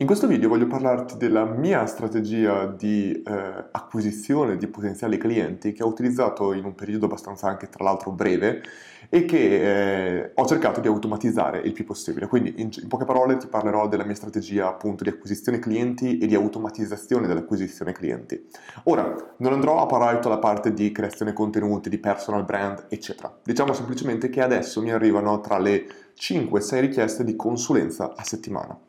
In questo video voglio parlarti della mia strategia di eh, acquisizione di potenziali clienti che ho utilizzato in un periodo abbastanza anche tra l'altro breve e che eh, ho cercato di automatizzare il più possibile. Quindi in, in, poche parole ti parlerò della mia strategia appunto di acquisizione clienti e di automatizzazione dell'acquisizione clienti. Ora, non andrò a parlare tutta la parte di creazione contenuti, di personal brand, eccetera. Diciamo semplicemente che adesso mi arrivano tra le 5-6 richieste di consulenza a settimana.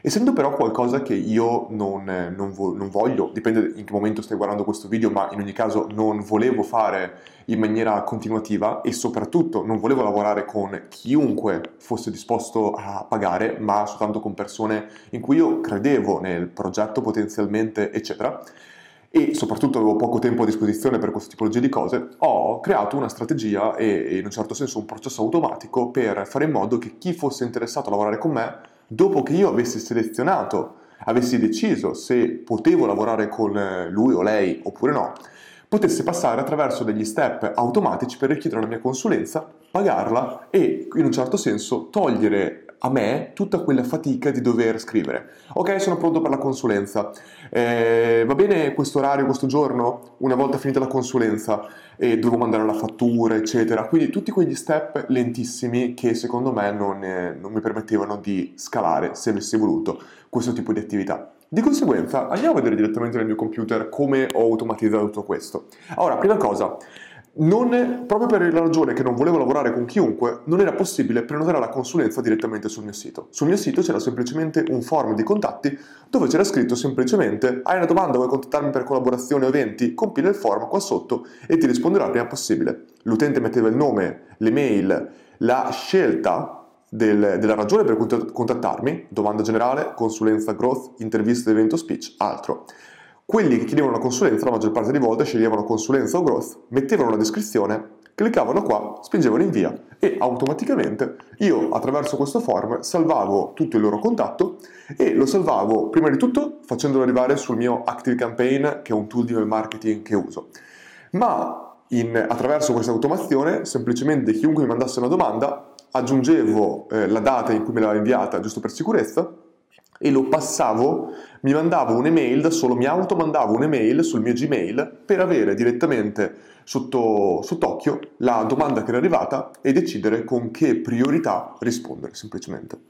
Essendo però qualcosa che io non, non, vo- non, voglio, dipende in che momento stai guardando questo video, ma in ogni caso non volevo fare in maniera continuativa e soprattutto non volevo lavorare con chiunque fosse disposto a pagare, ma soltanto con persone in cui io credevo nel progetto potenzialmente, eccetera, e soprattutto avevo poco tempo a disposizione per questa tipologia di cose, ho creato una strategia e in un certo senso un processo automatico per fare in modo che chi fosse interessato a lavorare con me dopo che io avessi selezionato, avessi deciso se potevo lavorare con eh, lui o lei oppure no, potesse passare attraverso degli step automatici per richiedere una mia consulenza, pagarla e in un certo senso togliere a me tutta quella fatica di dover scrivere. Ok, sono pronto per la consulenza. Eh, va bene questo orario, questo giorno? Una volta finita la consulenza e eh, devo mandare la fattura, eccetera. Quindi tutti quegli step lentissimi che secondo me non, eh, non mi permettevano di scalare, se avessi voluto, questo tipo di attività. Di conseguenza andiamo a vedere direttamente nel mio computer come ho automatizzato tutto questo. Allora, prima cosa, non, proprio per la ragione che non volevo lavorare con chiunque, non era possibile prenotare la consulenza direttamente sul mio sito. Sul mio sito c'era semplicemente un form di contatti dove c'era scritto semplicemente hai una domanda, vuoi contattarmi per collaborazione o eventi? Compila il form qua sotto e ti risponderà il prima possibile. L'utente metteva il nome, l'email, la scelta del, della ragione per contattarmi, domanda generale, consulenza growth, intervista, evento, speech, altro. Quelli che chiedevano la consulenza la maggior parte delle volte sceglievano consulenza o growth, mettevano una descrizione, cliccavano qua, spingevano invia e automaticamente io attraverso questo form salvavo tutto il loro contatto e lo salvavo prima di tutto facendolo arrivare sul mio Active Campaign che è un tool di marketing che uso. Ma in, attraverso questa automazione semplicemente chiunque mi mandasse una domanda aggiungevo eh, la data in cui me l'aveva inviata giusto per sicurezza e lo passavo, mi mandavo un'email da solo, mi automandavo un'email sul mio Gmail per avere direttamente sotto, sott'occhio la domanda che era arrivata e decidere con che priorità rispondere semplicemente.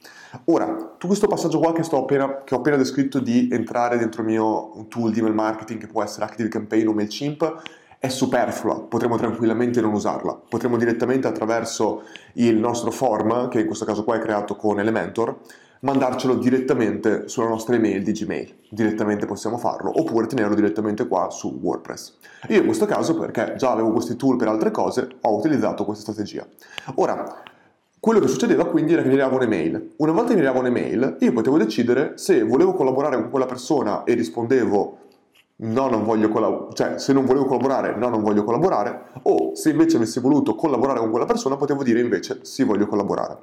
Ora, tutto questo passaggio qua che, appena, che ho appena descritto di entrare dentro il mio tool di email marketing che può essere Active Campaign o MailChimp è superflua, potremmo tranquillamente non usarla. Potremmo direttamente attraverso il nostro form, che in questo caso qua è creato con Elementor, mandarcelo direttamente sulla nostra email di Gmail. Direttamente possiamo farlo, oppure tenerlo direttamente qua su WordPress. Io in questo caso, perché già avevo questi tool per altre cose, ho utilizzato questa strategia. Ora, quello che succedeva quindi era che mi arrivava un'email. Una volta che mi arrivava un'email, io potevo decidere se volevo collaborare con quella persona e rispondevo no, non voglio collaborare, cioè se non volevo collaborare, no, non voglio collaborare, o se invece avessi voluto collaborare con quella persona, potevo dire invece sì, voglio collaborare.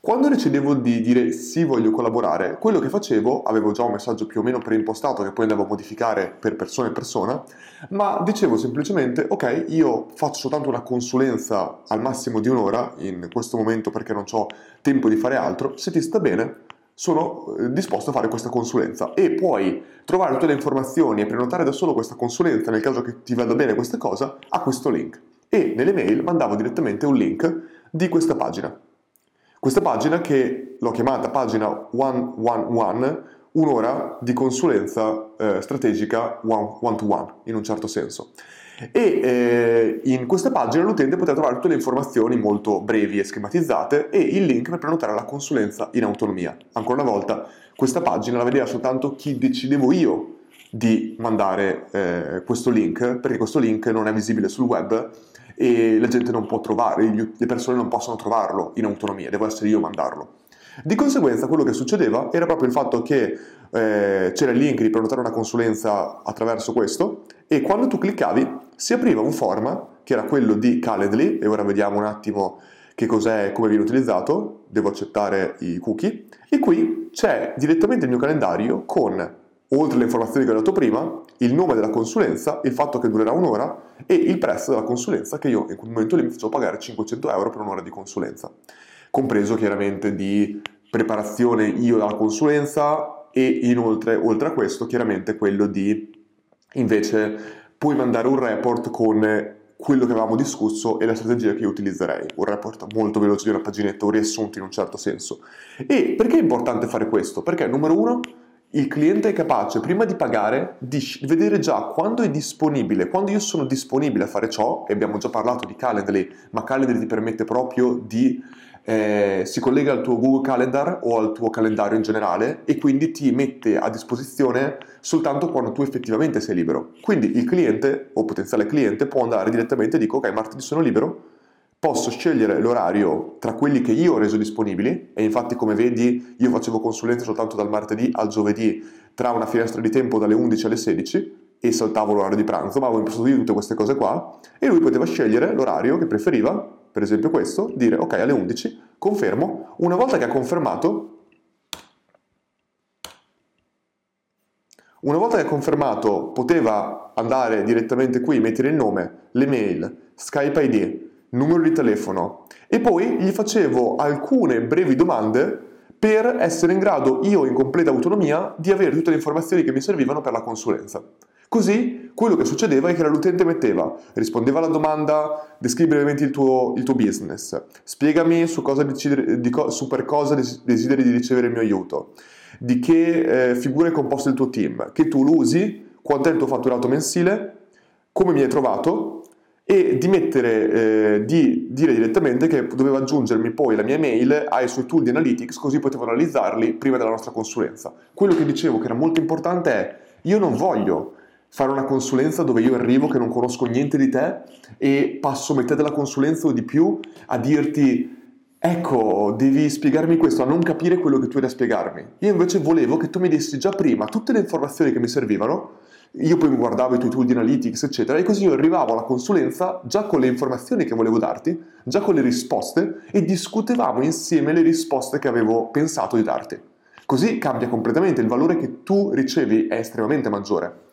Quando decidevo di dire sì voglio collaborare, quello che facevo, avevo già un messaggio più o meno preimpostato che poi andavo a modificare per persona e persona, ma dicevo semplicemente ok, io faccio soltanto una consulenza al massimo di un'ora in questo momento perché non ho tempo di fare altro, se ti sta bene sono eh, disposto a fare questa consulenza e puoi trovare tutte le informazioni e prenotare da solo questa consulenza nel caso che ti vada bene questa cosa a questo link. E nelle mail mandavo direttamente un link di questa pagina. Questa pagina che l'ho chiamata pagina 111, un'ora di consulenza eh, strategica one, to one, in un certo senso. E eh, in questa pagina l'utente potrà trovare tutte le informazioni molto brevi e schematizzate e il link per prenotare la consulenza in autonomia. Ancora una volta, questa pagina la vedeva soltanto chi decidevo io di mandare eh, questo link, perché questo link non è visibile sul web e la gente non può trovare, le persone non possono trovarlo in autonomia, devo essere io a mandarlo. Di conseguenza quello che succedeva era proprio il fatto che eh, c'era il link di prenotare una consulenza attraverso questo e quando tu cliccavi si apriva un form che era quello di Calendly e ora vediamo un attimo che cos'è e come viene utilizzato, devo accettare i cookie e qui c'è direttamente il mio calendario con oltre alle informazioni che ho dato prima, il nome della consulenza, il fatto che durerà un'ora e il prezzo della consulenza che io in quel momento lì mi faccio pagare 500 euro per un'ora di consulenza, compreso chiaramente di preparazione io della consulenza, e inoltre, oltre a questo, chiaramente quello di invece puoi mandare un report con quello che avevamo discusso e la strategia che io utilizzerei. Un report molto veloce di una paginetta, un riassunto in un certo senso. E perché è importante fare questo? Perché numero uno, il cliente è capace prima di pagare di vedere già quando è disponibile, quando io sono disponibile a fare ciò, e abbiamo già parlato di Calendly, ma Calendly ti permette proprio di eh, si collega al tuo Google Calendar o al tuo calendario in generale e quindi ti mette a disposizione soltanto quando tu effettivamente sei libero. Quindi il cliente o potenziale cliente può andare direttamente e dico ok martedì sono libero, posso scegliere l'orario tra quelli che io ho reso disponibili e infatti come vedi io facevo consulenza soltanto dal martedì al giovedì tra una finestra di tempo dalle 11 alle 16 e saltavo l'orario di pranzo, ma avevo impostato tutte queste cose qua e lui poteva scegliere l'orario che preferiva per esempio questo, dire ok alle 11, confermo, una volta che ha confermato, una volta che ha confermato poteva andare direttamente qui, mettere il nome, l'email, Skype ID, numero di telefono. E poi gli facevo alcune brevi domande per essere in grado io in completa autonomia di avere tutte le informazioni che mi servivano per la consulenza. Così quello che succedeva è che l'utente metteva, rispondeva alla domanda, descrivi brevemente il tuo, il tuo business, spiegami su, cosa decidere, di, su, per cosa desideri di ricevere il mio aiuto, di che eh, figura è composto il tuo team, che tu lo usi, quanto è il tuo fatturato mensile, come mi hai trovato e di, mettere, eh, di dire direttamente che doveva aggiungermi poi la mia email ai suoi tool di analytics così potevo analizzarli prima della nostra consulenza. Quello che dicevo che era molto importante è io non voglio fare una consulenza dove io arrivo che non conosco niente di te e passo metà della consulenza o di più a dirti ecco, devi spiegarmi questo, a non capire quello che tu hai da spiegarmi. Io invece volevo che tu mi dessi già prima tutte le informazioni che mi servivano, io poi mi guardavo i tuoi tool di analytics, eccetera, e così io arrivavo alla consulenza già con le informazioni che volevo darti, già con le risposte e discutevamo insieme le risposte che avevo pensato di darti. Così cambia completamente, il valore che tu ricevi è estremamente maggiore.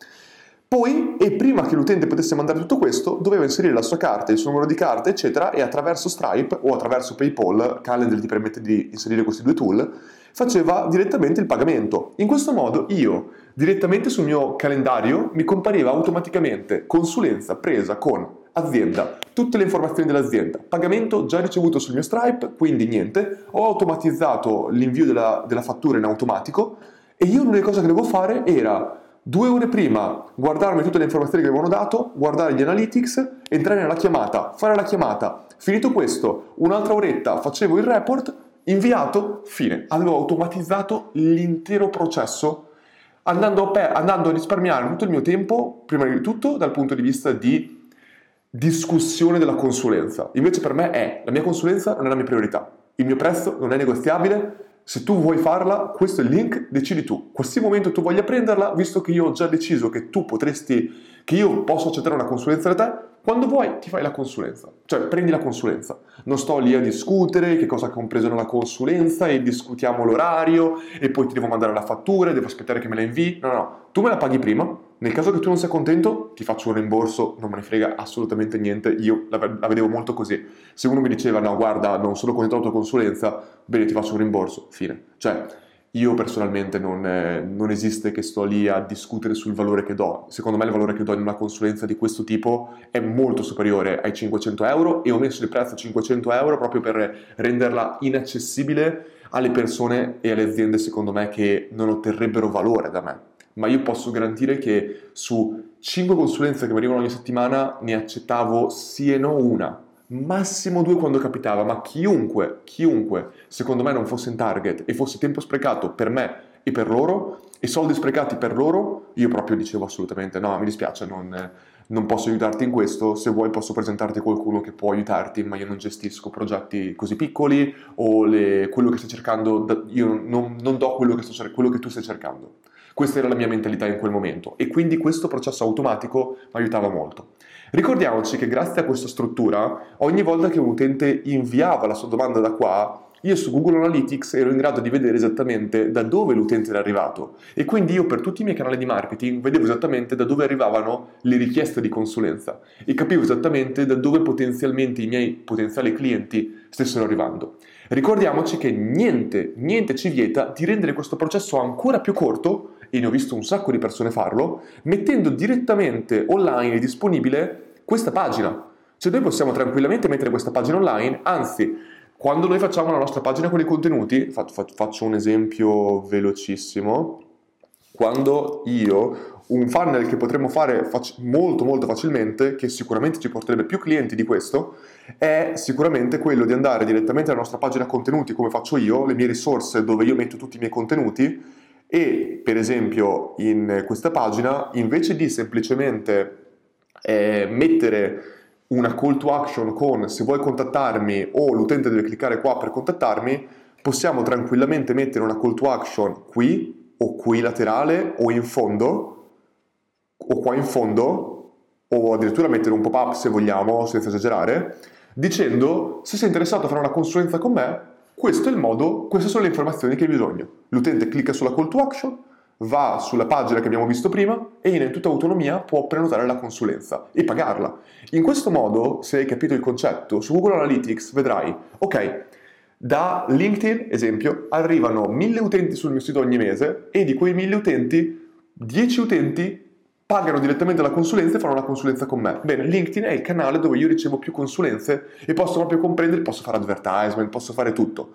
Poi, e prima che l'utente potesse mandare tutto questo, doveva inserire la sua carta, il suo numero di carta, eccetera, e attraverso Stripe o attraverso PayPal, Calendar ti permette di inserire questi due tool, faceva direttamente il pagamento. In questo modo io, direttamente sul mio calendario, mi compariva automaticamente consulenza presa con azienda, tutte le informazioni dell'azienda, pagamento già ricevuto sul mio Stripe, quindi niente, ho automatizzato l'invio della, della fattura in automatico e io l'unica cosa che devo fare era Due ore prima guardarmi tutte le informazioni che avevano dato, guardare gli analytics, entrare nella chiamata, fare la chiamata. Finito questo, un'altra oretta facevo il report, inviato, fine. Avevo automatizzato l'intero processo andando a, per, andando a risparmiare tutto il mio tempo, prima di tutto dal punto di vista di discussione della consulenza. Invece per me è, la mia consulenza non è la mia priorità, il mio prezzo non è negoziabile, se tu vuoi farla, questo è il link, decidi tu. Qualsiasi momento tu voglia prenderla, visto che io ho già deciso che tu potresti, che io posso accettare una consulenza da te, quando vuoi ti fai la consulenza, cioè prendi la consulenza. Non sto lì a discutere che cosa ha compreso nella consulenza e discutiamo l'orario e poi ti devo mandare la fattura e devo aspettare che me la invii. No, no, tu me la paghi prima. Nel caso che tu non sia contento, ti faccio un rimborso, non me ne frega assolutamente niente. Io la, la vedevo molto così. Se uno mi diceva no, guarda, non sono contento della tua consulenza, bene, ti faccio un rimborso, fine. Cioè, io personalmente non, eh, non, esiste che sto lì a discutere sul valore che do. Secondo me il valore che do in una consulenza di questo tipo è molto superiore ai 500 euro e ho messo il prezzo a 500 euro proprio per renderla inaccessibile alle persone e alle aziende secondo me che non otterrebbero valore da me. Ma io posso garantire che su 5 consulenze che mi arrivano ogni settimana ne accettavo sì e no una massimo due quando capitava, ma chiunque, chiunque, secondo me non fosse in target e fosse tempo sprecato per me e per loro e soldi sprecati per loro, io proprio dicevo assolutamente no, mi dispiace, non, non posso aiutarti in questo, se vuoi posso presentarti qualcuno che può aiutarti, ma io non gestisco progetti così piccoli o le, quello che stai cercando, io non, non do quello che, sto, quello che tu stai cercando. Questa era la mia mentalità in quel momento e quindi questo processo automatico mi aiutava molto. Ricordiamoci che grazie a questa struttura, ogni volta che un utente inviava la sua domanda da qua, io su Google Analytics ero in grado di vedere esattamente da dove l'utente era arrivato e quindi io per tutti i miei canali di marketing vedevo esattamente da dove arrivavano le richieste di consulenza e capivo esattamente da dove potenzialmente i miei potenziali clienti stessero arrivando. Ricordiamoci che niente, niente ci vieta di rendere questo processo ancora più corto, e ne ho visto un sacco di persone farlo, mettendo direttamente online disponibile questa pagina. Cioè noi possiamo tranquillamente mettere questa pagina online, anzi, quando noi facciamo la nostra pagina con i contenuti, faccio un esempio velocissimo, quando io un funnel che potremmo fare fac- molto molto facilmente, che sicuramente ci porterebbe più clienti di questo, è sicuramente quello di andare direttamente alla nostra pagina contenuti come faccio io, le mie risorse dove io metto tutti i miei contenuti e per esempio in questa pagina invece di semplicemente eh, mettere una call to action con se vuoi contattarmi o l'utente deve cliccare qua per contattarmi, possiamo tranquillamente mettere una call to action qui o qui laterale o in fondo o qua in fondo o addirittura mettere un pop-up se vogliamo, senza esagerare, dicendo se sei interessato a fare una consulenza con me, questo è il modo, queste sono le informazioni che hai bisogno. L'utente clicca sulla call to action, va sulla pagina che abbiamo visto prima e in tutta autonomia può prenotare la consulenza e pagarla. In questo modo, se hai capito il concetto, su Google Analytics vedrai, ok, da LinkedIn, esempio, arrivano 1000 utenti sul mio sito ogni mese e di quei 1000 utenti, 10 utenti pagano direttamente la consulenza e fanno una consulenza con me. Bene, LinkedIn è il canale dove io ricevo più consulenze e posso proprio comprendere, posso fare advertisement, posso fare tutto.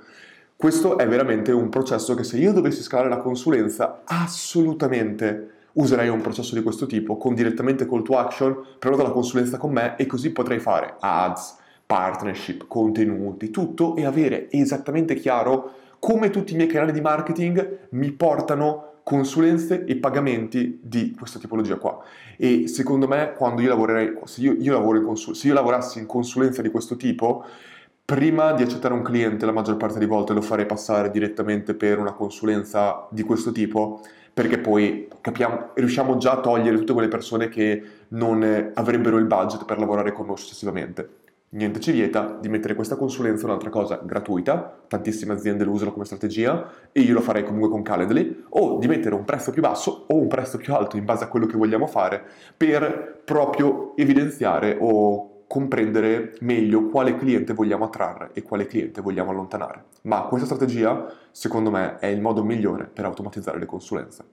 Questo è veramente un processo che se io dovessi scalare la consulenza, assolutamente userei un processo di questo tipo, con direttamente call to action, prenota la consulenza con me e così potrei fare ads, partnership, contenuti, tutto e avere esattamente chiaro come tutti i miei canali di marketing mi portano consulenze e pagamenti di questa tipologia qua. E secondo me, quando io lavorerei, se io, io, lavoro in consul- se io lavorassi in consulenza di questo tipo, prima di accettare un cliente, la maggior parte delle volte lo farei passare direttamente per una consulenza di questo tipo, perché poi capiamo, riusciamo già a togliere tutte quelle persone che non avrebbero il budget per lavorare con noi successivamente. Niente ci vieta di mettere questa consulenza, un'altra cosa gratuita, tantissime aziende lo usano come strategia e io lo farei comunque con Calendly, o di mettere un prezzo più basso o un prezzo più alto in base a quello che vogliamo fare per proprio evidenziare o comprendere meglio quale cliente vogliamo attrarre e quale cliente vogliamo allontanare. Ma questa strategia, secondo me, è il modo migliore per automatizzare le consulenze.